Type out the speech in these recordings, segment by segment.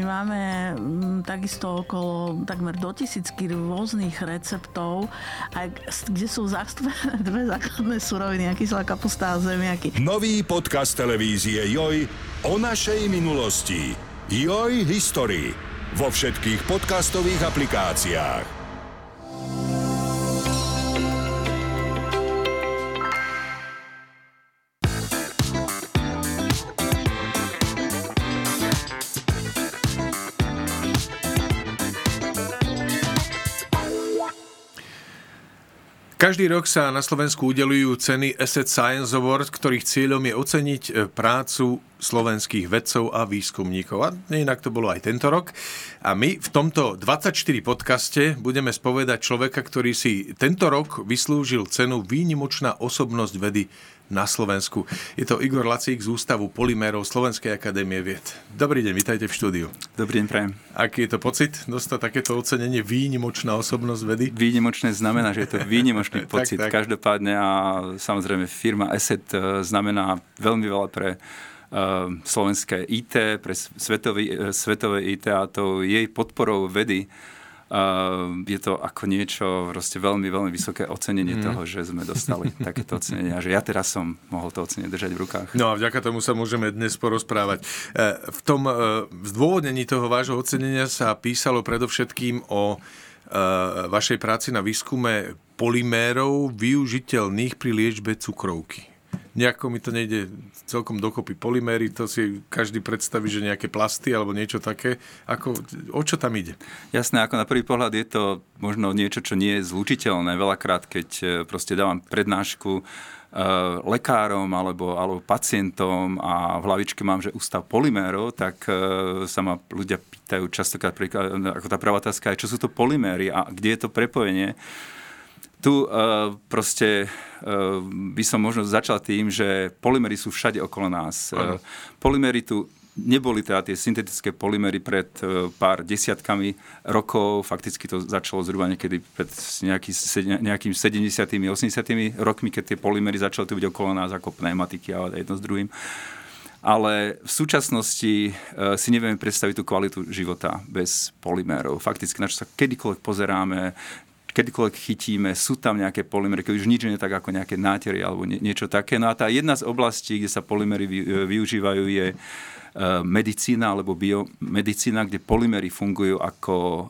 My máme mm, takisto okolo takmer do tisícky rôznych receptov, aj, kde sú zastúpené dve základné suroviny, kyslá kapusta a zemiaky. Nový podcast televízie Joj o našej minulosti. Joj History. Vo všetkých podcastových aplikáciách. Každý rok sa na Slovensku udelujú ceny Asset Science Award, ktorých cieľom je oceniť e, prácu slovenských vedcov a výskumníkov. A inak to bolo aj tento rok. A my v tomto 24 podcaste budeme spovedať človeka, ktorý si tento rok vyslúžil cenu Výnimočná osobnosť vedy na Slovensku. Je to Igor Lacík z Ústavu Polymérov Slovenskej akadémie vied. Dobrý deň, vítajte v štúdiu. Dobrý deň, prajem. Aký je to pocit dostať takéto ocenenie výnimočná osobnosť vedy? Výnimočné znamená, že je to výnimočný pocit. tak, tak. Každopádne a samozrejme firma Asset e, znamená veľmi veľa pre uh, slovenské IT, pre svetový, uh, svetové IT a to jej podporou vedy je to ako niečo proste veľmi, veľmi vysoké ocenenie mm. toho, že sme dostali takéto ocenenie a že ja teraz som mohol to ocenenie držať v rukách. No a vďaka tomu sa môžeme dnes porozprávať. Uh, v tom uh, zdôvodnení toho vášho ocenenia sa písalo predovšetkým o vašej práci na výskume polymérov využiteľných pri liečbe cukrovky nejako mi to nejde celkom dokopy. Polyméry, to si každý predstaví, že nejaké plasty alebo niečo také. Ako, o čo tam ide? Jasné, ako na prvý pohľad je to možno niečo, čo nie je zlučiteľné. Veľakrát, keď e, proste dávam prednášku uh, lekárom alebo, alebo pacientom a v hlavičke mám, že ústav polymérov, tak uh, sa ma ľudia pýtajú častokrát, ako tá prvá otázka je, čo sú to polyméry a kde je to prepojenie. Tu uh, proste uh, by som možno začal tým, že polymery sú všade okolo nás. Uh, polymery tu neboli teda tie syntetické polymery pred pár desiatkami rokov, fakticky to začalo zhruba niekedy pred nejaký, nejakým 70 80 rokmi, keď tie polymery začali tu byť okolo nás ako pneumatiky a jedno s druhým. Ale v súčasnosti si nevieme predstaviť tú kvalitu života bez polymérov. Fakticky, na čo sa kedykoľvek pozeráme, kedykoľvek chytíme, sú tam nejaké polymery, keď už nič nie tak ako nejaké nátery alebo nie, niečo také. No a tá jedna z oblastí, kde sa polymery vy, e, využívajú, je e, medicína alebo biomedicína, kde polymery fungujú ako e,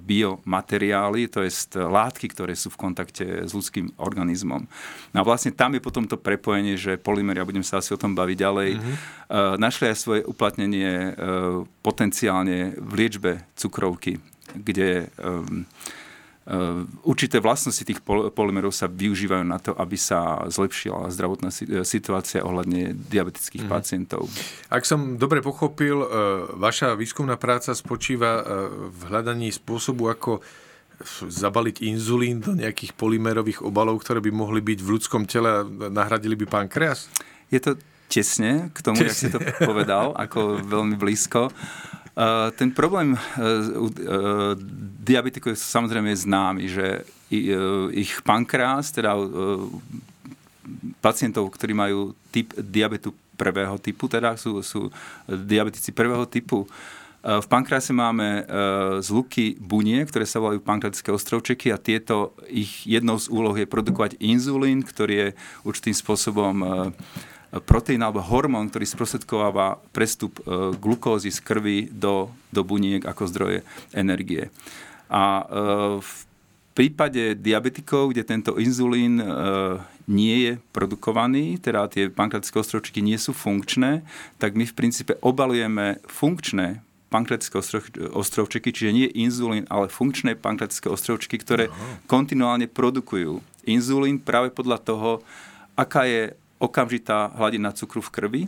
biomateriály, to je látky, ktoré sú v kontakte s ľudským organizmom. No a vlastne tam je potom to prepojenie, že polymery, a budem sa asi o tom baviť ďalej, mm-hmm. našli aj svoje uplatnenie potenciálne v liečbe cukrovky, kde Eh, určité vlastnosti tých polymerov sa využívajú na to, aby sa zlepšila zdravotná eh, situácia ohľadne diabetických mm. pacientov. Ak som dobre pochopil, eh, vaša výskumná práca spočíva v hľadaní spôsobu, ako zabaliť inzulín do nejakých polymerových obalov, ktoré by mohli byť v ľudskom tele a nahradili by pankreas? Je to tesne k tomu, tesne. jak si to povedal, ako veľmi blízko. Ten problém uh, uh, diabetikov je samozrejme známy, že ich pankreas, teda pacientov, ktorí majú typ diabetu prvého typu, teda sú, sú diabetici prvého typu, v pankrease máme zluky bunie, ktoré sa volajú pankreatické ostrovčeky a tieto, ich jednou z úloh je produkovať inzulín, ktorý je určitým spôsobom proteín alebo hormón, ktorý sprostredkováva prestup e, glukózy z krvi do, do buniek ako zdroje energie. A e, v prípade diabetikov, kde tento inzulín e, nie je produkovaný, teda tie pankreatické ostrovčeky nie sú funkčné, tak my v princípe obalujeme funkčné pankreatické ostrovčeky, čiže nie inzulín, ale funkčné pankreatické ostrovčeky, ktoré Aha. kontinuálne produkujú inzulín práve podľa toho, aká je okamžitá hladina cukru v krvi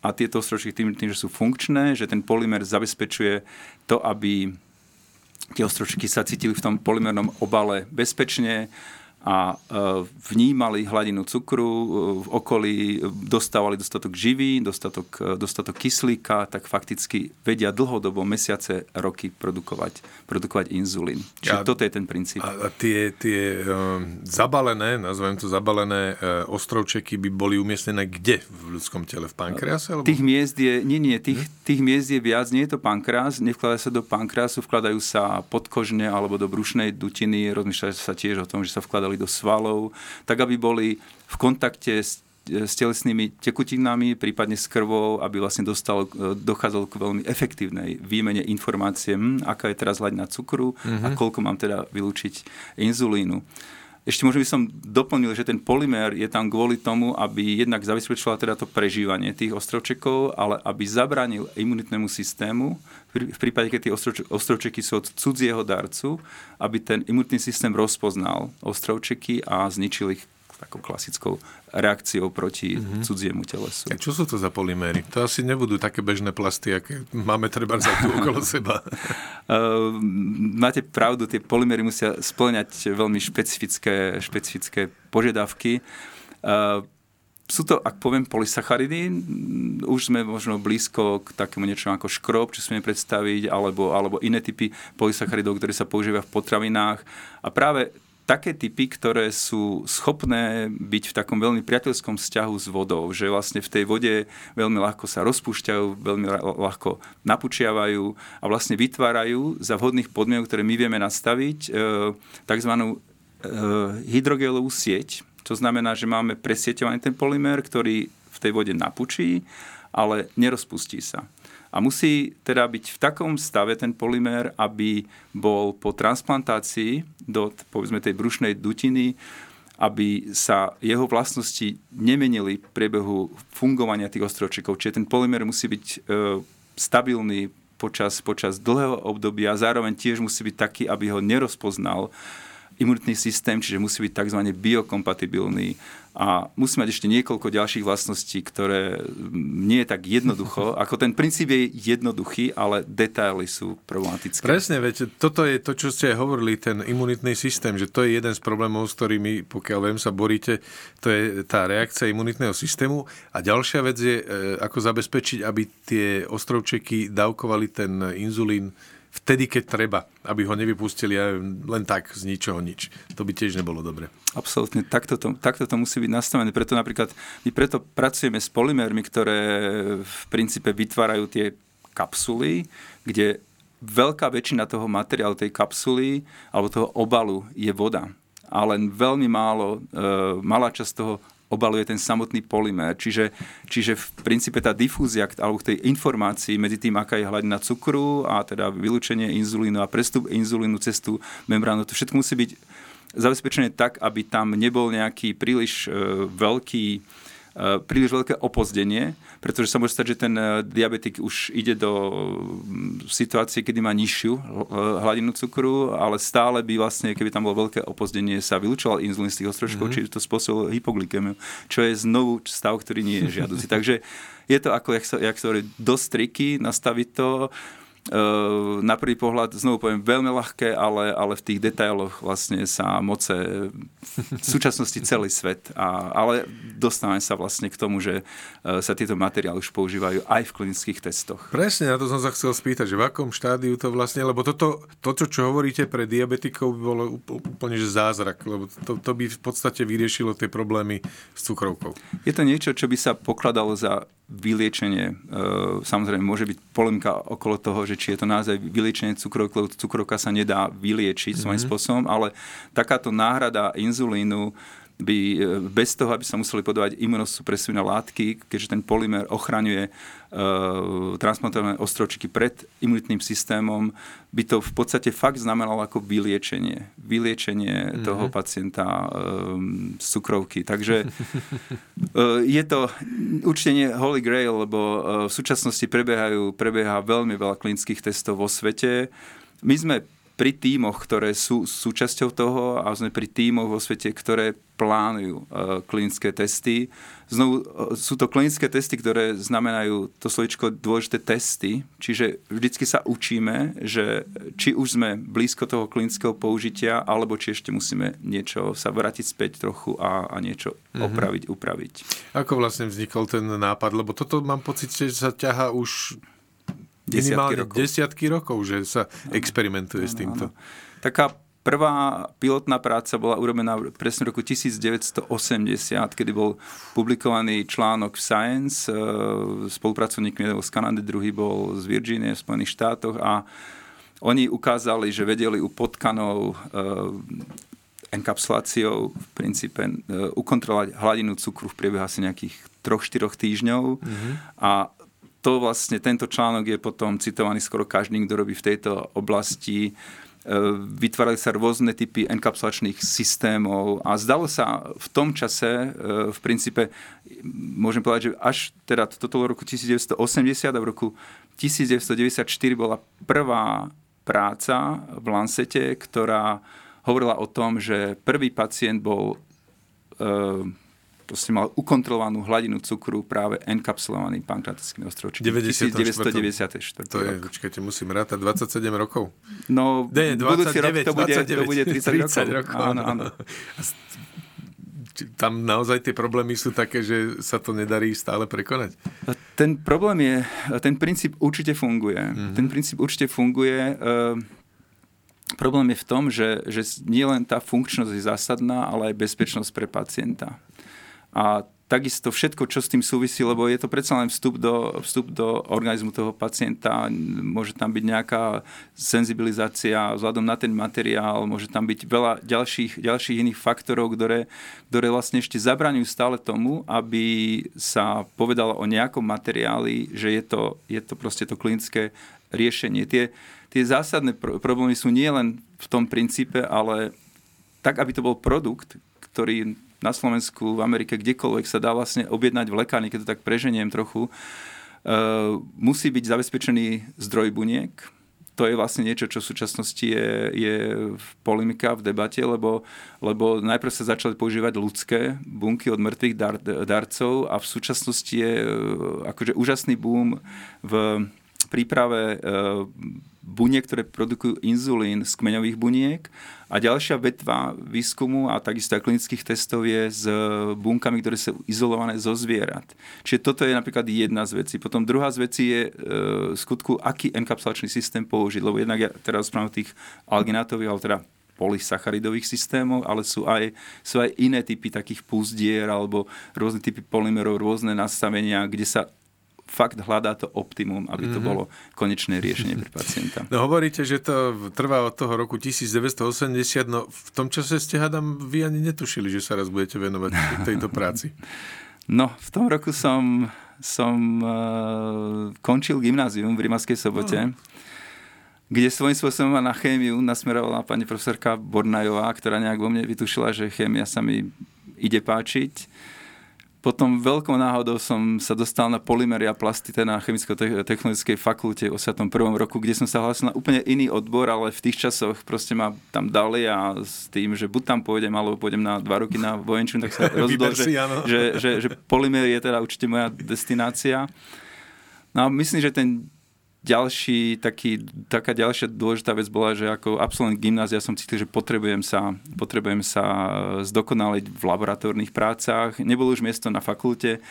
a tieto ostrožky tým, tým, že sú funkčné, že ten polymer zabezpečuje to, aby tie ostrožky sa cítili v tom polymernom obale bezpečne a e, vnímali hladinu cukru e, v okolí, dostávali dostatok živí, dostatok, e, dostatok kyslíka, tak fakticky vedia dlhodobo, mesiace, roky produkovať, produkovať inzulín. Čiže a, toto je ten princíp. A, a tie, tie uh, zabalené, nazvem to zabalené uh, ostrovčeky by boli umiestnené kde v ľudskom tele? V pankrease? Alebo? Tých miest je, nie, nie, tých, hm? tých miest je viac, nie je to pankreas, nevkladajú sa do pankreasu, vkladajú sa podkožne alebo do brušnej dutiny, rozmýšľa sa tiež o tom, že sa vkladajú dali do svalov, tak aby boli v kontakte s s telesnými tekutinami, prípadne s krvou, aby vlastne dostalo, dochádzalo k veľmi efektívnej výmene informácie, hm, aká je teraz hladina cukru mm-hmm. a mhm. koľko mám teda vylúčiť inzulínu. Ešte možno by som doplnil, že ten polymér je tam kvôli tomu, aby jednak zabezpečoval teda to prežívanie tých ostrovčekov, ale aby zabránil imunitnému systému, v prípade, keď tie ostrovčeky sú od cudzieho darcu, aby ten imunitný systém rozpoznal ostrovčeky a zničil ich takou klasickou reakciou proti mm-hmm. cudziemu telesu. A čo sú to za polyméry? To asi nebudú také bežné plasty, aké máme treba za tu okolo seba. Uh, máte pravdu, tie polyméry musia splňať veľmi špecifické, špecifické požiadavky. Uh, sú to, ak poviem, polysacharidy, už sme možno blízko k takému niečomu ako škrob, čo si predstaviť, alebo, alebo iné typy polysacharidov, ktoré sa používajú v potravinách. A práve také typy, ktoré sú schopné byť v takom veľmi priateľskom vzťahu s vodou, že vlastne v tej vode veľmi ľahko sa rozpúšťajú, veľmi ľahko napučiavajú a vlastne vytvárajú za vhodných podmienok, ktoré my vieme nastaviť, e, tzv. E, hydrogelovú sieť. To znamená, že máme presieťovaný ten polymér, ktorý v tej vode napučí, ale nerozpustí sa. A musí teda byť v takom stave ten polymér, aby bol po transplantácii do povedzme tej brušnej dutiny, aby sa jeho vlastnosti nemenili v priebehu fungovania tých ostrovčekov. Čiže ten polymér musí byť e, stabilný počas, počas dlhého obdobia a zároveň tiež musí byť taký, aby ho nerozpoznal imunitný systém, čiže musí byť tzv. biokompatibilný a musí mať ešte niekoľko ďalších vlastností, ktoré nie je tak jednoducho. Ako ten princíp je jednoduchý, ale detaily sú problematické. Presne, viete, toto je to, čo ste hovorili, ten imunitný systém, že to je jeden z problémov, s ktorými, pokiaľ viem, sa boríte, to je tá reakcia imunitného systému. A ďalšia vec je, e, ako zabezpečiť, aby tie ostrovčeky dávkovali ten inzulín vtedy, keď treba, aby ho nevypustili len tak z ničoho nič. To by tiež nebolo dobre. Absolútne, takto to, takto to musí byť nastavené. Preto napríklad my preto pracujeme s polymérmi, ktoré v princípe vytvárajú tie kapsuly, kde veľká väčšina toho materiálu tej kapsuly alebo toho obalu je voda. A len veľmi málo, e, malá časť toho obaluje ten samotný polymér. Čiže, čiže v princípe tá difúzia alebo tej informácii medzi tým, aká je hladina cukru a teda vylúčenie inzulínu a prestup inzulínu cez tú membránu, to všetko musí byť zabezpečené tak, aby tam nebol nejaký príliš e, veľký príliš veľké opozdenie, pretože sa môže stať, že ten eh, diabetik už ide do mm, situácie, kedy má nižšiu eh, hladinu cukru, ale stále by vlastne, keby tam bolo veľké opozdenie, sa vylúčoval inzulín z tých ostrožkov, mm-hmm. čiže to spôsobilo hypoglykemiu, čo je znovu stav, ktorý nie je žiaduci. Takže je to ako, jak sa, jak sa hovorí, dosť triky nastaviť to na prvý pohľad, znovu poviem, veľmi ľahké, ale, ale v tých detailoch vlastne sa moce v súčasnosti celý svet. A, ale dostávame sa vlastne k tomu, že e, sa tieto materiály už používajú aj v klinických testoch. Presne, na to som sa chcel spýtať, že v akom štádiu to vlastne, lebo toto, to, čo, čo hovoríte pre diabetikov, by bolo úplne že zázrak, lebo to, to by v podstate vyriešilo tie problémy s cukrovkou. Je to niečo, čo by sa pokladalo za vyliečenie. E, samozrejme, môže byť polemka okolo toho, že či je to naozaj vyliečenie cukrovky, lebo cukrovka sa nedá vyliečiť mm-hmm. svojím spôsobom, ale takáto náhrada inzulínu by e, bez toho, aby sa museli podávať imunosupresívne látky, keďže ten polymer ochraňuje e, transplantované ostročiky pred imunitným systémom, by to v podstate fakt znamenalo ako vyliečenie. Vyliečenie mm-hmm. toho pacienta e, z cukrovky. Takže e, je to určite nie holy grail, lebo e, v súčasnosti prebiehajú, prebieha veľmi veľa klinických testov vo svete. My sme pri tímoch, ktoré sú súčasťou toho a sme pri tímoch vo svete, ktoré plánujú uh, klinické testy. Znovu, uh, sú to klinické testy, ktoré znamenajú to slovičko dôležité testy, čiže vždycky sa učíme, že či už sme blízko toho klinického použitia, alebo či ešte musíme niečo sa vrátiť späť trochu a, a niečo mm-hmm. opraviť, upraviť. Ako vlastne vznikol ten nápad? Lebo toto mám pocit, že sa ťaha už desiatky rokov. desiatky rokov, že sa experimentuje ano, s týmto. Ano. Taká prvá pilotná práca bola urobená presne v roku 1980, kedy bol publikovaný článok v Science. E, spolupracovník bol z Kanady, druhý bol z Virginie v Spojených štátoch a oni ukázali, že vedeli u potkanov e, enkapsuláciou v princípe e, ukontrolovať hladinu cukru v priebehu asi nejakých 3-4 týždňov mm-hmm. a to vlastne, tento článok je potom citovaný skoro každým, kto robí v tejto oblasti. E, vytvárali sa rôzne typy enkapsulačných systémov a zdalo sa v tom čase, e, v princípe, môžem povedať, že až teda toto roku 1980 a v roku 1994 bola prvá práca v Lancete, ktorá hovorila o tom, že prvý pacient bol e, proste mal ukontrolovanú hladinu cukru práve enkapsulovaný pankreatickým ostrov. 1994. To je, počkajte, musím rátať 27 rokov. No, Nie, 29, budúci rok to bude, 29, to bude 30, 30 rokov. rokov. Áno, áno. Tam naozaj tie problémy sú také, že sa to nedarí stále prekonať? Ten problém je, ten princíp určite funguje. Mm-hmm. Ten princíp určite funguje. Uh, problém je v tom, že, že nie len tá funkčnosť je zásadná, ale aj bezpečnosť pre pacienta a takisto všetko, čo s tým súvisí, lebo je to predsa len vstup do, vstup do organizmu toho pacienta, môže tam byť nejaká senzibilizácia vzhľadom na ten materiál, môže tam byť veľa ďalších, ďalších iných faktorov, ktoré, ktoré vlastne ešte zabraňujú stále tomu, aby sa povedalo o nejakom materiáli, že je to, je to proste to klinické riešenie. Tie, tie zásadné problémy sú nie len v tom princípe, ale tak, aby to bol produkt, ktorý na Slovensku, v Amerike, kdekoľvek sa dá vlastne objednať v lekárni, keď to tak preženiem trochu, uh, musí byť zabezpečený zdroj buniek. To je vlastne niečo, čo v súčasnosti je, je v polemika, v debate, lebo, lebo najprv sa začali používať ľudské bunky od mŕtvych dar, darcov a v súčasnosti je uh, akože úžasný boom v príprave uh, buniek, ktoré produkujú inzulín z kmeňových buniek a ďalšia vetva výskumu a takisto aj klinických testov je s bunkami, ktoré sú izolované zo zvierat. Čiže toto je napríklad jedna z vecí. Potom druhá z vecí je e, skutku, aký enkapsulačný systém použiť, lebo jednak ja teraz rozprávam o tých alginátových, ale teda polysacharidových systémov, ale sú aj, sú aj iné typy takých púzdier alebo rôzne typy polymerov, rôzne nastavenia, kde sa fakt hľadá to optimum, aby to mm-hmm. bolo konečné riešenie pre pacienta. No hovoríte, že to trvá od toho roku 1980, no v tom čase ste hádam, vy ani netušili, že sa raz budete venovať tejto práci. No, v tom roku som, som uh, končil gymnázium v Rimavskej sobote, oh. kde svojím spôsobom na chémiu nasmerovala pani profesorka Bornajová, ktorá nejak vo mne vytušila, že chémia sa mi ide páčiť potom veľkou náhodou som sa dostal na polymery a plasty na chemicko-technologickej fakulte v 81. roku, kde som sa hlásil na úplne iný odbor, ale v tých časoch proste ma tam dali a s tým, že buď tam pôjdem, alebo pôjdem na dva roky na vojenčinu, tak sa rozhodol, že, že, že, že polymer je teda určite moja destinácia. No a myslím, že ten ďalší, taký, taká ďalšia dôležitá vec bola, že ako absolvent gymnázia som cítil, že potrebujem sa, potrebujem sa zdokonaliť v laboratórnych prácach. Nebolo už miesto na fakulte,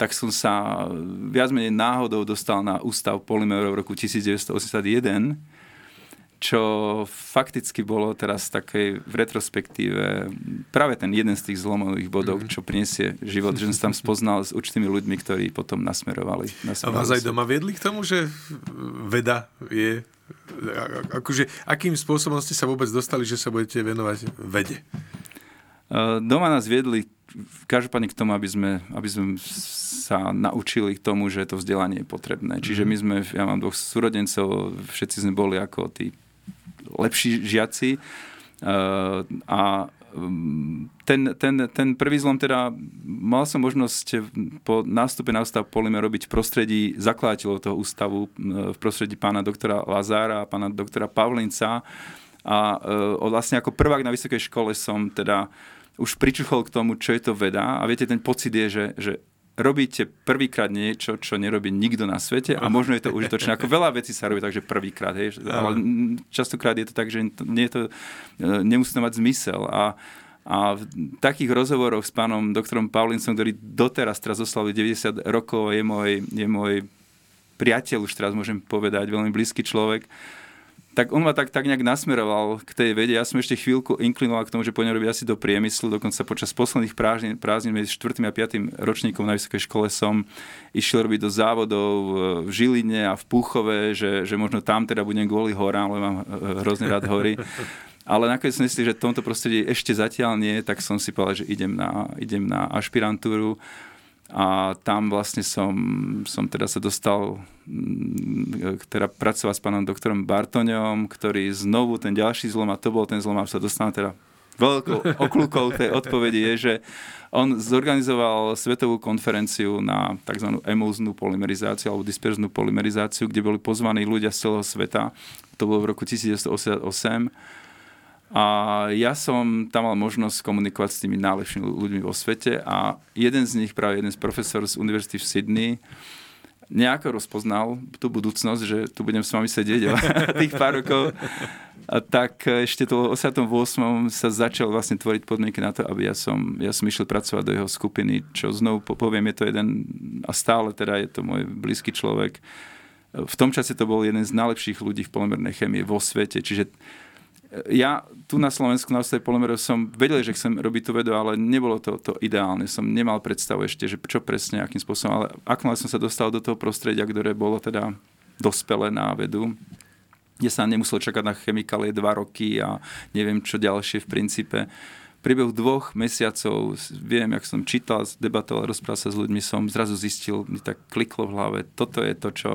tak som sa viac menej náhodou dostal na ústav polymerov v roku 1981 čo fakticky bolo teraz také v retrospektíve práve ten jeden z tých zlomových bodov, mhm. čo prinesie život, že som tam spoznal s určitými ľuďmi, ktorí potom nasmerovali. nasmerovali A vás aj doma viedli k tomu, že veda je akože, akým spôsobom ste sa vôbec dostali, že sa budete venovať vede? Doma nás viedli každopádne k tomu, aby sme, aby sme sa naučili k tomu, že to vzdelanie je potrebné. Čiže mhm. my sme, ja mám dvoch súrodencov, všetci sme boli ako tí lepší žiaci. Uh, a um, ten, ten, ten prvý zlom teda, mal som možnosť po nástupe na ústav Polymer robiť v prostredí zakladateľov toho ústavu, uh, v prostredí pána doktora Lazára a pána doktora Pavlinca. A uh, vlastne ako prvák na vysokej škole som teda už pričuchol k tomu, čo je to veda a viete, ten pocit je, že, že robíte prvýkrát niečo, čo nerobí nikto na svete a možno je to užitočné. Ako veľa vecí sa robí takže prvýkrát, hej, ale častokrát je to tak, že nie je to, e, nemusí to mať zmysel. A, a v takých rozhovoroch s pánom doktorom Paulinsom, ktorý doteraz teraz oslavuje 90 rokov, je môj, je môj priateľ, už teraz môžem povedať, veľmi blízky človek, tak on ma tak, tak nejak nasmeroval k tej vede. Ja som ešte chvíľku inklinoval k tomu, že poďme robiť asi do priemyslu. Dokonca počas posledných prázdnin, prázdnin medzi 4. a 5. ročníkom na vysokej škole som išiel robiť do závodov v Žiline a v Púchove, že, že možno tam teda budem kvôli horám, lebo mám eh, hrozne rád hory. Ale nakoniec som myslel, že v tomto prostredí ešte zatiaľ nie, tak som si povedal, že idem na, idem na ašpirantúru a tam vlastne som, som teda sa dostal mm, teda pracovať s pánom doktorom Bartoňom, ktorý znovu ten ďalší zlom, a to bol ten zlom, a sa dostal teda veľkou okľukou tej odpovedi je, že on zorganizoval svetovú konferenciu na tzv. emulznú polymerizáciu alebo disperznú polymerizáciu, kde boli pozvaní ľudia z celého sveta. To bolo v roku 1988 a ja som tam mal možnosť komunikovať s tými najlepšími ľuďmi vo svete a jeden z nich, práve jeden z profesor z univerzity v Sydney, nejako rozpoznal tú budúcnosť, že tu budem s vami sedieť tých pár rokov. A tak ešte to v 88. sa začal vlastne tvoriť podmienky na to, aby ja som, ja som išiel pracovať do jeho skupiny, čo znovu poviem, je to jeden a stále teda je to môj blízky človek. V tom čase to bol jeden z najlepších ľudí v polymernej chemii vo svete, čiže ja tu na Slovensku na ostave polymerov som vedel, že chcem robiť tú vedu, ale nebolo to, to ideálne. Som nemal predstavu ešte, že čo presne, akým spôsobom. Ale ako som sa dostal do toho prostredia, ktoré bolo teda dospelé na vedu, kde sa nemusel čakať na chemikálie dva roky a neviem čo ďalšie v princípe. Priebehu dvoch mesiacov, viem, jak som čítal, debatoval, rozprával sa s ľuďmi, som zrazu zistil, mi tak kliklo v hlave, toto je to, čo,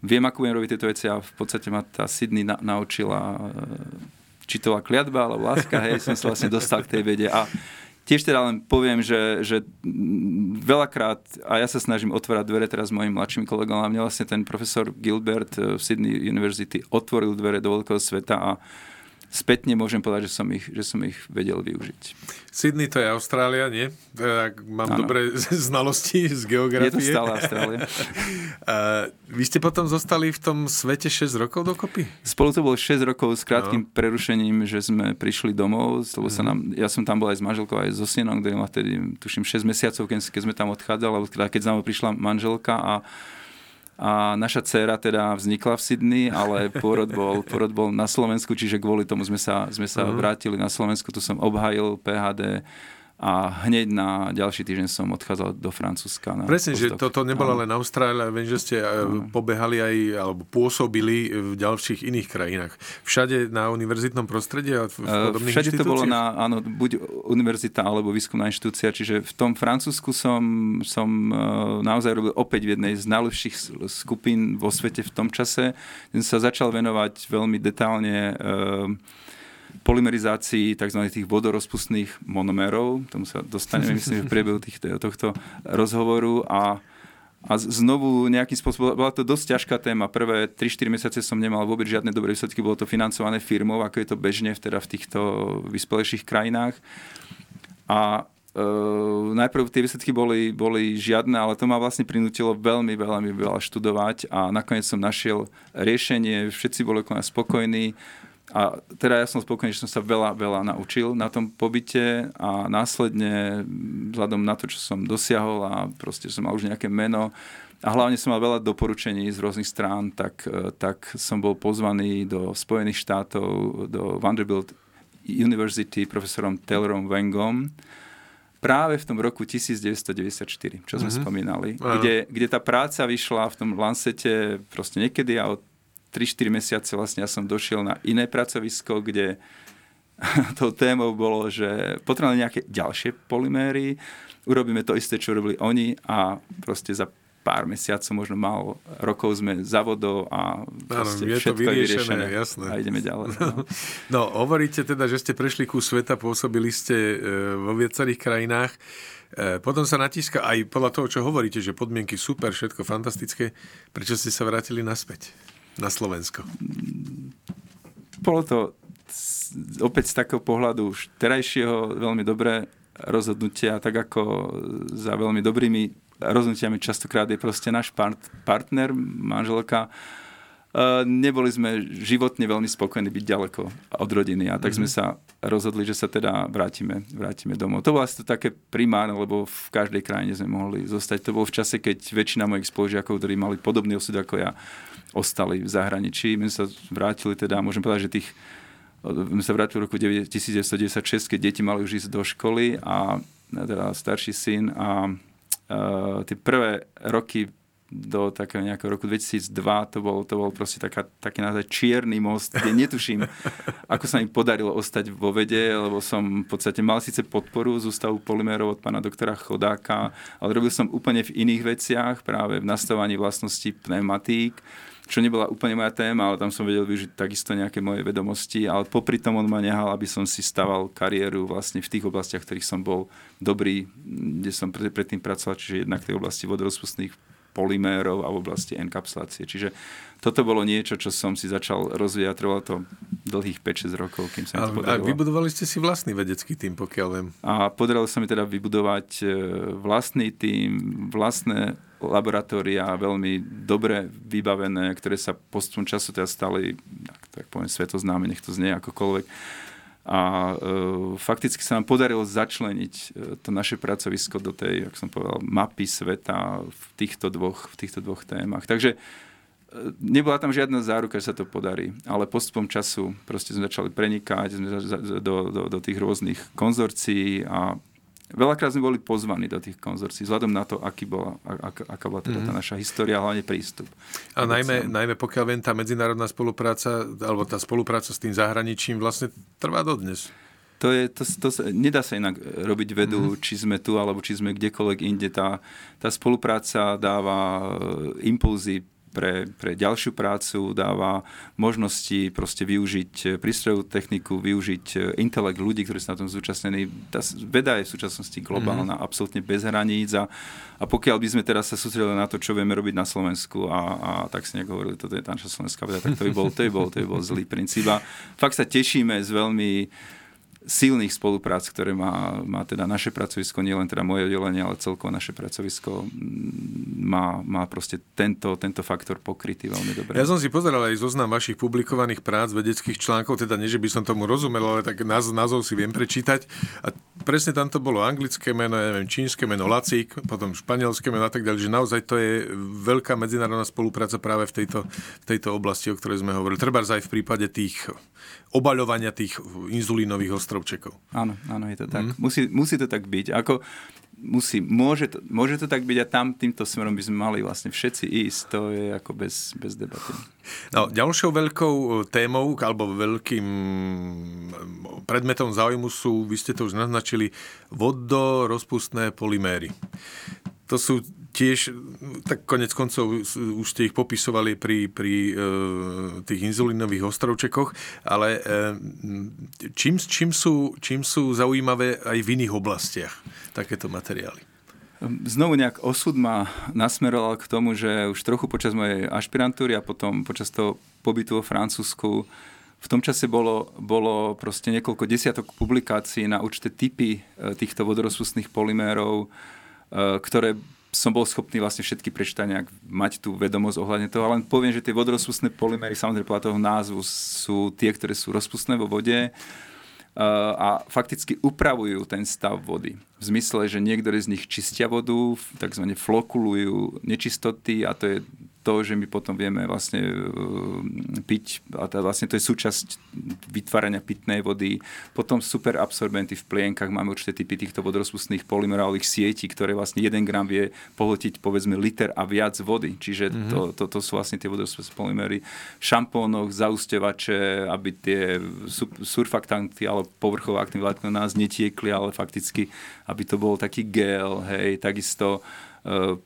viem, ako budem robiť tieto veci a v podstate ma tá Sydney na, naučila, e, či to bola kliatba alebo láska, hej, som sa vlastne dostal k tej vede. A tiež teda len poviem, že, že veľakrát, a ja sa snažím otvárať dvere teraz s mojim mladším kolegom, a mne vlastne ten profesor Gilbert v Sydney University otvoril dvere do veľkého sveta a spätne môžem povedať, že som ich, že som ich vedel využiť. Sydney to je Austrália, nie? Ak mám ano. dobré znalosti z geografie. Je to stále Austrália. vy ste potom zostali v tom svete 6 rokov dokopy? Spolu to bolo 6 rokov s krátkým no. prerušením, že sme prišli domov, lebo sa mhm. nám, ja som tam bol aj s manželkou, aj so synom, kde ma vtedy, tuším, 6 mesiacov, keď, keď sme tam odchádzali, alebo teda, keď za mnou prišla manželka a a naša dcéra teda vznikla v Sydney, ale pôrod bol, pôrod bol na Slovensku, čiže kvôli tomu sme sa, sme sa uh-huh. vrátili na Slovensku. Tu som obhajil PHD a hneď na ďalší týždeň som odchádzal do Francúzska. Na Presne, postok. že toto nebolo len Austrália, viem, že ste ano. pobehali aj, alebo pôsobili v ďalších iných krajinách. Všade na univerzitnom prostredí a v e, podobných Všade to bolo na, áno, buď univerzita alebo výskumná inštitúcia, čiže v tom Francúzsku som, som e, naozaj robil opäť v jednej z najlepších skupín vo svete v tom čase. Som sa začal venovať veľmi detálne uh, polymerizácii tzv. tých vodorozpustných monomérov. Tomu sa dostaneme, myslím, v priebehu tých, tohto rozhovoru a a znovu nejakým spôsobom, bola to dosť ťažká téma. Prvé 3-4 mesiace som nemal vôbec žiadne dobré výsledky, bolo to financované firmou, ako je to bežne v, teda v týchto vyspelejších krajinách. A e, najprv tie výsledky boli, boli žiadne, ale to ma vlastne prinútilo veľmi, veľmi veľa študovať a nakoniec som našiel riešenie, všetci boli okolo spokojní a teda ja som spokojný, že som sa veľa, veľa naučil na tom pobyte a následne vzhľadom na to, čo som dosiahol a proste som mal už nejaké meno a hlavne som mal veľa doporučení z rôznych strán, tak, tak som bol pozvaný do Spojených štátov, do Vanderbilt University profesorom Taylorom Wengom práve v tom roku 1994, čo sme uh-huh. spomínali, kde, kde tá práca vyšla v tom Lancete proste niekedy a od 3-4 mesiace vlastne ja som došiel na iné pracovisko, kde tou témou bolo, že potrebujeme nejaké ďalšie polyméry, urobíme to isté, čo robili oni a proste za pár mesiacov, možno mal rokov sme za vodou a proste ano, je všetko to vyriešené, je vyriešené jasné. a ideme ďalej. No. no, hovoríte teda, že ste prešli ku sveta, pôsobili ste e, vo viacerých krajinách. E, potom sa natíska aj podľa toho, čo hovoríte, že podmienky super, všetko fantastické. Prečo ste sa vrátili naspäť? Na Slovensko? Bolo to opäť z takého pohľadu už terajšieho veľmi dobré rozhodnutia, tak ako za veľmi dobrými rozhodnutiami častokrát je proste náš part, partner, manželka, Uh, neboli sme životne veľmi spokojní byť ďaleko od rodiny a tak mm-hmm. sme mhm. sa rozhodli, že sa teda vrátime, vrátime domov. To bolo asi to také primárne, lebo v každej krajine sme mohli zostať. To bolo v čase, keď väčšina mojich spolužiakov, ktorí mali podobný osud ako ja, ostali v zahraničí. My sa vrátili teda, môžem povedať, že tých my sa vrátili v roku 1996, keď deti mali už ísť do školy a teda starší syn a uh, tie prvé roky do takého nejakého roku 2002, to bol, to bol proste taká, taký naozaj čierny most, kde netuším, ako sa mi podarilo ostať vo vede, lebo som v podstate mal síce podporu z Ústavu polymérov od pána doktora Chodáka, ale robil som úplne v iných veciach, práve v nastavovaní vlastností pneumatík, čo nebola úplne moja téma, ale tam som vedel využiť takisto nejaké moje vedomosti, ale popri tom on ma nehal, aby som si staval kariéru vlastne v tých oblastiach, v ktorých som bol dobrý, kde som predtým pracoval, čiže jednak v tej oblasti vodorozpustných polymérov a v oblasti enkapsulácie. Čiže toto bolo niečo, čo som si začal rozvíjať. Trvalo to dlhých 5-6 rokov, kým sa mi to podarilo. A vybudovali ste si vlastný vedecký tým, pokiaľ viem. A podarilo sa mi teda vybudovať e, vlastný tým, vlastné laboratória, veľmi dobre vybavené, ktoré sa postupom času teda stali, tak, tak poviem, svetoznáme, nech to znie akokoľvek a e, fakticky sa nám podarilo začleniť e, to naše pracovisko do tej, jak som povedal, mapy sveta v týchto dvoch, v týchto dvoch témach. Takže e, nebola tam žiadna záruka, že sa to podarí, ale postupom času proste sme začali prenikať do, do, do tých rôznych konzorcií a Veľakrát sme boli pozvaní do tých konzorcií, vzhľadom na to, aký bola, ak, aká bola teda tá mhm. naša história, hlavne prístup. A najmä, najmä pokiaľ viem, tá medzinárodná spolupráca, alebo tá spolupráca s tým zahraničím vlastne trvá dodnes. To je, to, to, nedá sa inak robiť vedu, mm. či sme tu, alebo či sme kdekoľvek inde. Tá, tá spolupráca dáva e, impulzy pre, pre ďalšiu prácu, dáva možnosti proste využiť eh, prístrojovú techniku, využiť eh, intelekt ľudí, ktorí sú na tom zúčastnení. Tá veda je v súčasnosti globálna, mm-hmm. absolútne bez hraníc a, a pokiaľ by sme teraz sa sústredili na to, čo vieme robiť na Slovensku a, a tak si nejak hovorili, toto je naša slovenská veda, tak to by bol, to by bol, to by bol zlý princíp. A fakt sa tešíme z veľmi silných spoluprác, ktoré má, má teda naše pracovisko, nielen teda moje oddelenie, ale celkovo naše pracovisko má, má proste tento, tento faktor pokrytý veľmi dobre. Ja som si pozeral aj zoznam vašich publikovaných prác, vedeckých článkov, teda nie, že by som tomu rozumel, ale tak názov, názov si viem prečítať. A presne tam to bolo anglické meno, ja neviem, čínske meno Lacík, potom španielské meno a tak ďalej, že naozaj to je veľká medzinárodná spolupráca práve v tejto, tejto oblasti, o ktorej sme hovorili. Treba aj v prípade tých obaľovania tých inzulínových ostrovčekov. Áno, áno, je to tak. Mm. Musí, musí to tak byť. Ako, musí, môže, to, môže to tak byť a tam týmto smerom by sme mali vlastne všetci ísť. To je ako bez, bez debaty. No, ďalšou veľkou e, témou alebo veľkým predmetom záujmu sú, vy ste to už naznačili, vodorozpustné polyméry. To sú tiež, tak konec koncov už ste ich popisovali pri, pri e, tých inzulínových ostrovčekoch, ale e, čím, čím, sú, čím sú zaujímavé aj v iných oblastiach takéto materiály? Znovu nejak osud ma nasmeroval k tomu, že už trochu počas mojej ašpirantúry a potom počas toho pobytu vo Francúzsku v tom čase bolo, bolo proste niekoľko desiatok publikácií na určité typy e, týchto vodorozpustných polymérov, e, ktoré som bol schopný vlastne všetky prečítať, nejak mať tú vedomosť ohľadne toho, len poviem, že tie vodorozpustné polymery, samozrejme podľa toho názvu, sú tie, ktoré sú rozpustné vo vode a fakticky upravujú ten stav vody. V zmysle, že niektoré z nich čistia vodu, tzv. flokulujú nečistoty a to je to, že my potom vieme vlastne uh, piť, a to vlastne to je súčasť vytvárania pitnej vody. Potom super absorbenty v plienkach, máme určité typy týchto vodorozpustných polymerálových sietí, ktoré vlastne 1 gram vie pohltiť povedzme liter a viac vody. Čiže mm-hmm. to, to, to sú vlastne tie vodorozpustné polymery. V šampónoch, zaustevače, aby tie surfaktanty alebo povrchové aktívne látky na nás netiekli, ale fakticky, aby to bol taký gel, hej, takisto E,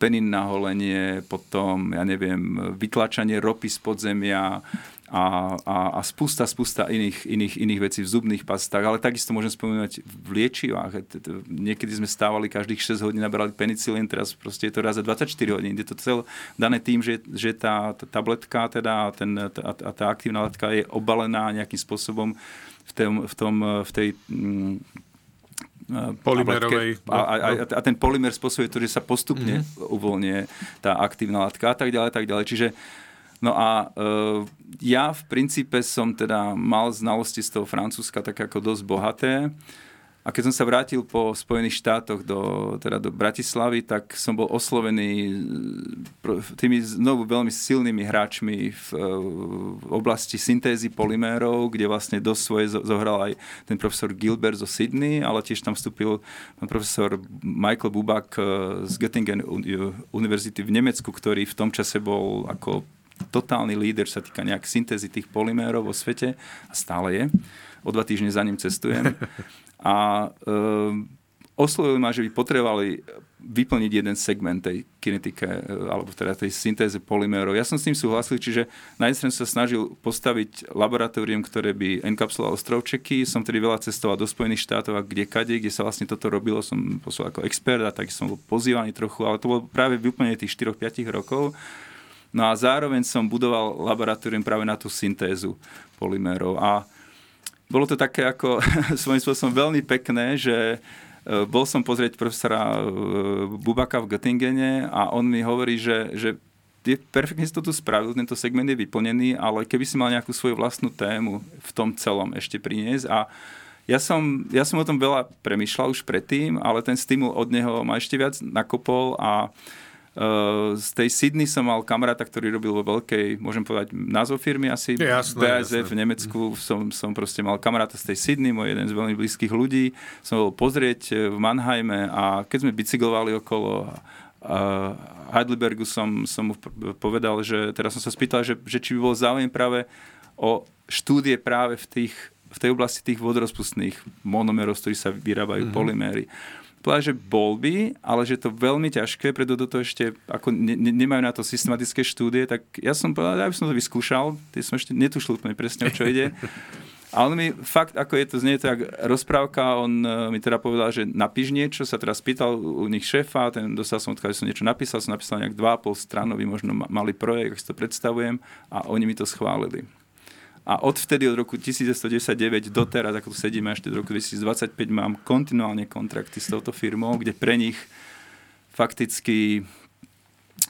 penín na holenie, potom, ja neviem, vytlačanie ropy z podzemia a, a, a spústa, spústa iných, iných, iných vecí v zubných pastách, ale takisto môžem spomínať v liečivách. Niekedy sme stávali každých 6 hodín, nabrali penicilín, teraz proste je to raz za 24 hodín. Je to cel dané tým, že, že tá, tá tabletka teda, ten, tá, tá aktívna látka je obalená nejakým spôsobom v, tom, v, tom, v tej mm, Polymerovej. A, a, a, a ten polymer spôsobuje to, že sa postupne mm-hmm. uvoľnie tá aktívna látka a tak ďalej, tak ďalej. Čiže No a e, ja v princípe som teda mal znalosti z toho Francúzska tak ako dosť bohaté. A keď som sa vrátil po Spojených štátoch do, teda do Bratislavy, tak som bol oslovený tými znovu veľmi silnými hráčmi v, v oblasti syntézy polymérov, kde vlastne dosť svoje zohral aj ten profesor Gilbert zo Sydney, ale tiež tam vstúpil profesor Michael Bubak e, z Göttingen univerzity v Nemecku, ktorý v tom čase bol ako totálny líder, sa týka nejak syntézy tých polymérov vo svete a stále je. O dva týždne za ním cestujem. A e, oslovili ma, že by potrebovali vyplniť jeden segment tej kinetike, e, alebo teda tej syntéze polymérov. Ja som s tým súhlasil, čiže na jednej strane sa snažil postaviť laboratórium, ktoré by enkapsulovalo ostrovčeky. Som tedy veľa cestoval do Spojených štátov a kde kade, kde sa vlastne toto robilo, som poslal ako expert a tak som bol pozývaný trochu, ale to bolo práve vyplnenie tých 4-5 rokov. No a zároveň som budoval laboratórium práve na tú syntézu polymérov. A bolo to také ako svojím spôsobom veľmi pekné, že e, bol som pozrieť profesora e, Bubaka v Göttingene a on mi hovorí, že, že je perfektne si to tu spravil, tento segment je vyplnený, ale keby si mal nejakú svoju vlastnú tému v tom celom ešte priniesť. A ja som, ja som o tom veľa premyšľal už predtým, ale ten stimul od neho ma ešte viac nakopol a uh, z tej Sydney som mal kamaráta, ktorý robil vo veľkej, môžem povedať, názov firmy asi, jasné, BASF jasné. v Nemecku. Som, som proste mal kamaráta z tej Sydney, môj jeden z veľmi blízkych ľudí. Som bol pozrieť v Mannheime a keď sme bicyklovali okolo uh, Heidelbergu, som, som mu povedal, že teraz som sa spýtal, že, že či by bol záujem práve o štúdie práve v, tých, v tej oblasti tých vodorozpustných monomerov, z ktorých sa vyrábajú mm-hmm. polyméry povedať, že bol by, ale že to veľmi ťažké, preto do toho ešte ako ne, ne, nemajú na to systematické štúdie, tak ja som povedal, ja by som to vyskúšal, ty som ešte netušil úplne presne, o čo ide. A on mi fakt, ako je to, znie to jak rozprávka, on uh, mi teda povedal, že napíš niečo, sa teraz pýtal u nich šéfa, ten dostal som odkiaľ, že som niečo napísal, som napísal nejak 2,5 stranový možno malý projekt, ak si to predstavujem, a oni mi to schválili. A odvtedy od roku 1999 doteraz, ako tu sedíme až do roku 2025, mám kontinuálne kontrakty s touto firmou, kde pre nich fakticky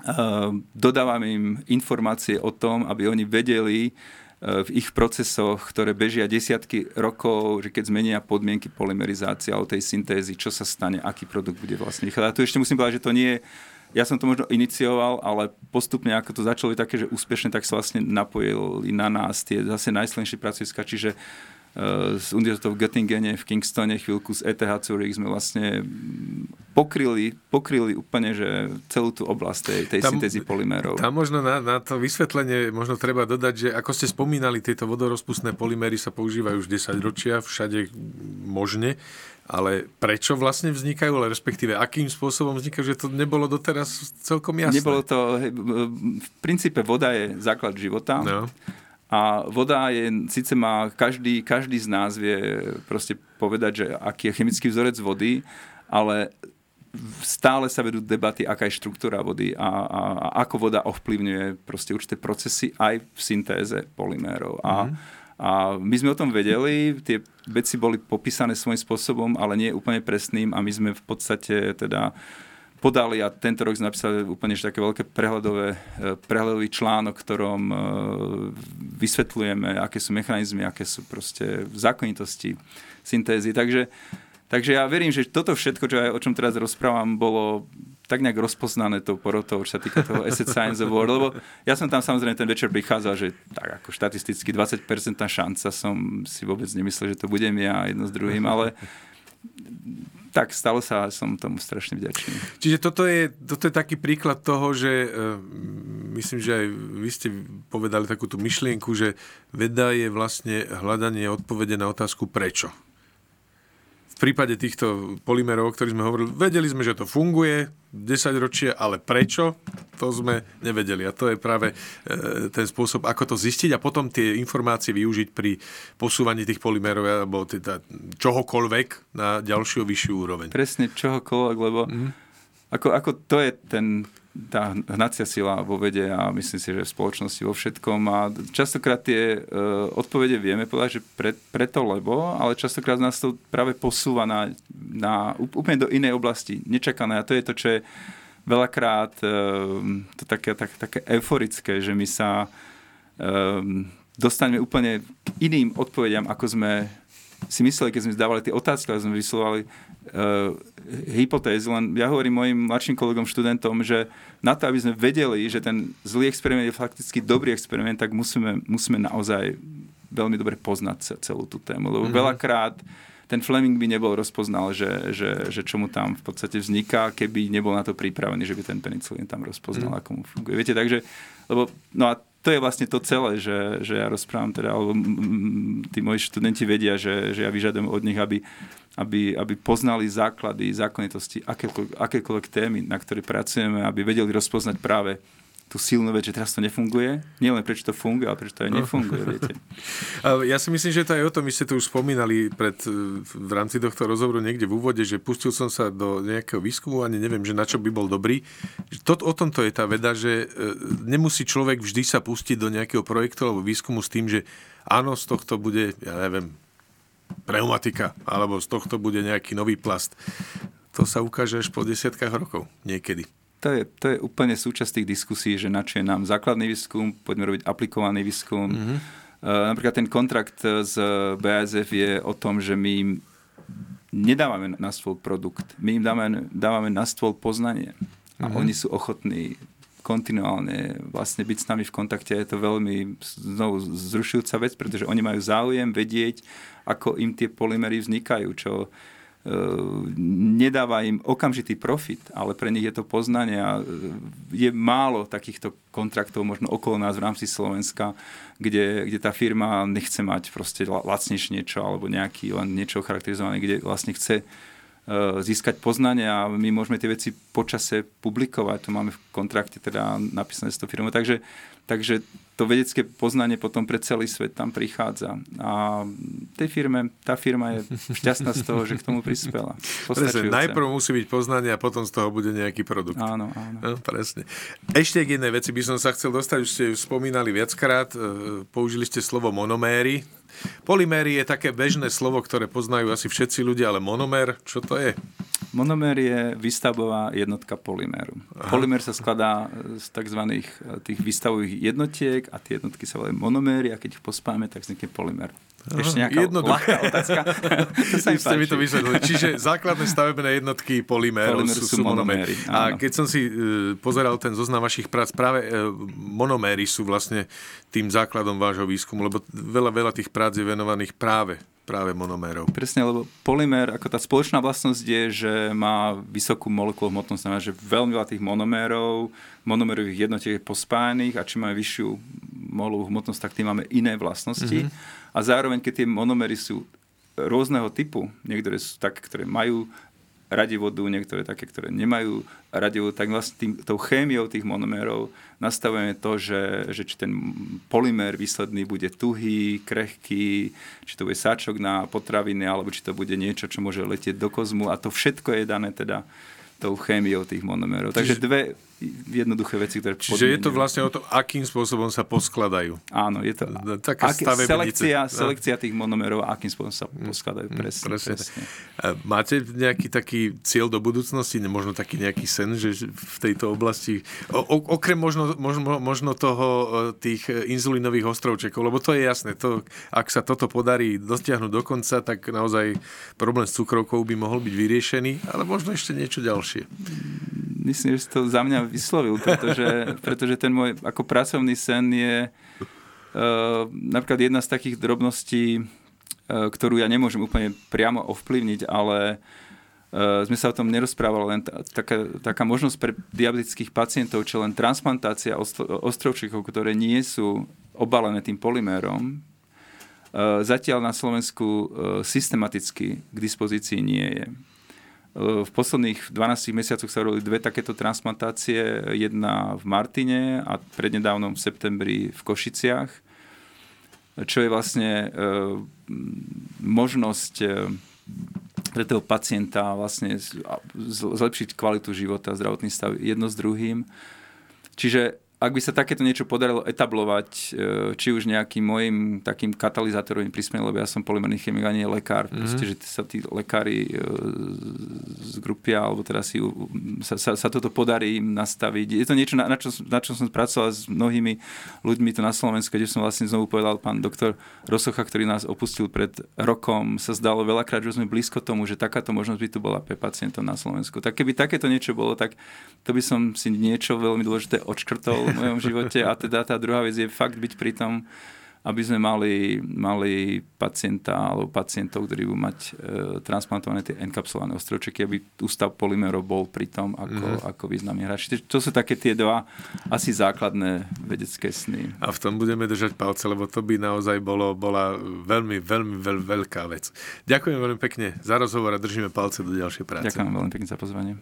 uh, dodávam im informácie o tom, aby oni vedeli uh, v ich procesoch, ktoré bežia desiatky rokov, že keď zmenia podmienky polymerizácie alebo tej syntézy, čo sa stane, aký produkt bude vlastne. A tu ešte musím povedať, že to nie je ja som to možno inicioval, ale postupne ako to začalo byť také, že úspešne, tak sa vlastne napojili na nás tie zase najsilnejšie pracoviska, čiže uh, z Univerzitou v Göttingene, v Kingstone, chvíľku z ETH Zurich sme vlastne pokryli, pokryli úplne že celú tú oblasť tej, tej tam, syntézy polymérov. Tam možno na, na to vysvetlenie možno treba dodať, že ako ste spomínali, tieto vodorozpustné polyméry sa používajú už 10 ročia všade možne ale prečo vlastne vznikajú, ale respektíve akým spôsobom vznikajú, že to nebolo doteraz celkom jasné. Nebolo to, v princípe voda je základ života. No. A voda je, síce má, každý, každý z nás vie proste povedať, že aký je chemický vzorec vody, ale stále sa vedú debaty, aká je štruktúra vody a, a, a ako voda ovplyvňuje proste určité procesy aj v syntéze polymérov. A mm-hmm a my sme o tom vedeli, tie veci boli popísané svojím spôsobom, ale nie úplne presným a my sme v podstate teda podali a tento rok sme napísali úplne také veľké prehľadové, e, prehľadový článok, ktorom e, vysvetľujeme, aké sú mechanizmy, aké sú proste zákonitosti syntézy. Takže, takže ja verím, že toto všetko, čo aj, o čom teraz rozprávam, bolo tak nejak rozpoznané tou porotou, čo sa týka toho Asset Science Award, lebo ja som tam samozrejme ten večer prichádzal, že tak ako štatisticky 20% šanca som si vôbec nemyslel, že to budem ja jedno s druhým, ale tak stalo sa a som tomu strašne vďačný. Čiže toto je, toto je taký príklad toho, že uh, myslím, že aj vy ste povedali takúto myšlienku, že veda je vlastne hľadanie odpovede na otázku prečo prípade týchto polymerov, o ktorých sme hovorili, vedeli sme, že to funguje 10 ročie, ale prečo, to sme nevedeli. A to je práve e, ten spôsob, ako to zistiť a potom tie informácie využiť pri posúvaní tých polymerov alebo teda čohokoľvek na ďalšiu vyššiu úroveň. Presne čohokoľvek, lebo mm. ako, ako to je ten tá hnacia sila vo vede a myslím si, že v spoločnosti vo všetkom. A častokrát tie uh, odpovede vieme povedať, že pre, preto lebo, ale častokrát nás to práve posúva na, na úplne do inej oblasti, nečakané. A to je to, čo je veľakrát uh, to také, tak, také euforické, že my sa um, dostaneme úplne k iným odpovediam, ako sme si mysleli, keď sme zdávali tie otázky, ale sme vyslovali uh, hypotézy, len ja hovorím mojim mladším kolegom, študentom, že na to, aby sme vedeli, že ten zlý experiment je fakticky dobrý experiment, tak musíme, musíme naozaj veľmi dobre poznať celú tú tému. Lebo mm-hmm. veľakrát ten Fleming by nebol rozpoznal, že, že, že čo mu tam v podstate vzniká, keby nebol na to pripravený, že by ten penicilín tam rozpoznal, mm. ako mu funguje. Viete, takže, lebo, no a to je vlastne to celé, že, že ja rozprávam teda, alebo tí moji študenti vedia, že, že ja vyžadujem od nich, aby aby, aby poznali základy, zákonitosti akékoľvek, akékoľvek témy, na ktoré pracujeme, aby vedeli rozpoznať práve tú silnú vec, že teraz to nefunguje. Nie len prečo to funguje, ale prečo to aj no. nefunguje, viete. Ja si myslím, že to aj o tom, my ste tu už spomínali pred, v rámci tohto rozhovoru niekde v úvode, že pustil som sa do nejakého výskumu, ani neviem, že na čo by bol dobrý. To, o tomto je tá veda, že e, nemusí človek vždy sa pustiť do nejakého projektu alebo výskumu s tým, že áno, z tohto bude, ja neviem, pneumatika, alebo z tohto bude nejaký nový plast. To sa ukáže až po desiatkách rokov, niekedy. To je, to je úplne súčasť tých diskusí, že na čo je nám základný výskum, poďme robiť aplikovaný výskum. Mm-hmm. Uh, napríklad ten kontrakt z BASF je o tom, že my im nedávame na stôl produkt, my im dávame, dávame na stôl poznanie. A mm-hmm. oni sú ochotní kontinuálne vlastne byť s nami v kontakte. Je to veľmi znovu zrušujúca vec, pretože oni majú záujem vedieť, ako im tie polymery vznikajú, čo nedáva im okamžitý profit, ale pre nich je to poznanie a e, je málo takýchto kontraktov možno okolo nás v rámci Slovenska, kde, kde tá firma nechce mať proste lacnejšie niečo alebo nejaký len niečo charakterizované, kde vlastne chce Eh, získať poznanie a my môžeme tie veci počase publikovať. To máme v kontrakte teda napísané s tou firmou. Takže, takže to vedecké poznanie potom pre celý svet tam prichádza. A tej firme, tá firma je šťastná z toho, že k tomu prispela. Presne, najprv musí byť poznanie a potom z toho bude nejaký produkt. Áno, áno. No, presne. Ešte k jednej veci by som sa chcel dostať, už ste ju spomínali viackrát, eh, použili ste slovo monoméry, Polyméry je také bežné slovo, ktoré poznajú asi všetci ľudia, ale monomér, čo to je? Monomér je výstavbová jednotka polyméru. Aha. Polymér sa skladá z tzv. Eh, tých výstavových jednotiek a tie jednotky sa volajú monoméry a keď ich pospáme, tak vznikne polymér. Ešte nejaká ľahká otázka. to sa mi ste mi to vysvetlili. Čiže základné stavebné jednotky polymérov sú, sú monoméry. A keď som si uh, pozeral ten zoznam vašich prác, práve uh, monoméry sú vlastne tým základom vášho výskumu, lebo veľa, veľa tých prác je venovaných práve práve monomérov. Presne, lebo polymér, ako tá spoločná vlastnosť je, že má vysokú molekulu hmotnosť, znamená, že veľmi veľa tých monomérov, monomérových jednotiek je pospájaných a čím máme vyššiu molekulu hmotnosť, tak tým máme iné vlastnosti. Mm-hmm a zároveň, keď tie monomery sú rôzneho typu, niektoré sú také, ktoré majú radi vodu, niektoré také, ktoré nemajú radi vodu, tak vlastne tým, tou chémiou tých monomérov nastavujeme to, že, že či ten polymer výsledný bude tuhý, krehký, či to bude sáčok na potraviny, alebo či to bude niečo, čo môže letieť do kozmu a to všetko je dané teda tou chémiou tých monomérov. Takže dve jednoduché veci, ktoré Čiže je to vlastne o to, akým spôsobom sa poskladajú. Áno, je to Taká ak, selekcia, selekcia tých monomerov, akým spôsobom sa mm, poskladajú. Mm, presne, presne. presne. Máte nejaký taký cieľ do budúcnosti, možno taký nejaký sen, že v tejto oblasti, o, okrem možno, možno, možno toho tých inzulínových ostrovčekov, lebo to je jasné, to, ak sa toto podarí dotiahnuť do konca, tak naozaj problém s cukrovkou by mohol byť vyriešený, ale možno ešte niečo ďalšie. Myslím, že si to za mňa vyslovil, pretože, pretože ten môj ako pracovný sen je uh, napríklad jedna z takých drobností, uh, ktorú ja nemôžem úplne priamo ovplyvniť, ale uh, sme sa o tom nerozprávali, len t- taká, taká možnosť pre diabetických pacientov, čo len transplantácia ostro- ostrovčíkov, ktoré nie sú obalené tým polymérom, uh, zatiaľ na Slovensku uh, systematicky k dispozícii nie je. V posledných 12 mesiacoch sa robili dve takéto transplantácie, jedna v Martine a prednedávnom v septembri v Košiciach, čo je vlastne e, možnosť e, pre toho pacienta vlastne zlepšiť kvalitu života, zdravotný stav jedno s druhým. Čiže ak by sa takéto niečo podarilo etablovať, e, či už nejakým môjim takým katalizátorovým prísmejem, lebo ja som polymerný chemik a nie lekár, mm-hmm. proste, že sa tí lekári e, zgrupia, alebo teda si sa, sa, sa toto podarí im nastaviť. Je to niečo, na, na, čo, na čo som pracoval s mnohými ľuďmi tu na Slovensku, kde som vlastne znovu povedal pán doktor Rosocha, ktorý nás opustil pred rokom, sa zdalo veľakrát, že sme blízko tomu, že takáto možnosť by tu bola pre pacientov na Slovensku. Tak keby takéto niečo bolo, tak to by som si niečo veľmi dôležité odškrtol mojom živote a teda tá druhá vec je fakt byť pri tom, aby sme mali, mali pacienta alebo pacientov, ktorí budú mať e, transplantované tie enkapsulované ostrovčeky, aby ústav polymerov bol pri tom ako, mm. ako významný hráč. To sú také tie dva asi základné vedecké sny. A v tom budeme držať palce, lebo to by naozaj bolo, bola veľmi, veľmi veľ, veľká vec. Ďakujem veľmi pekne za rozhovor a držíme palce do ďalšej práce. Ďakujem veľmi pekne za pozvanie.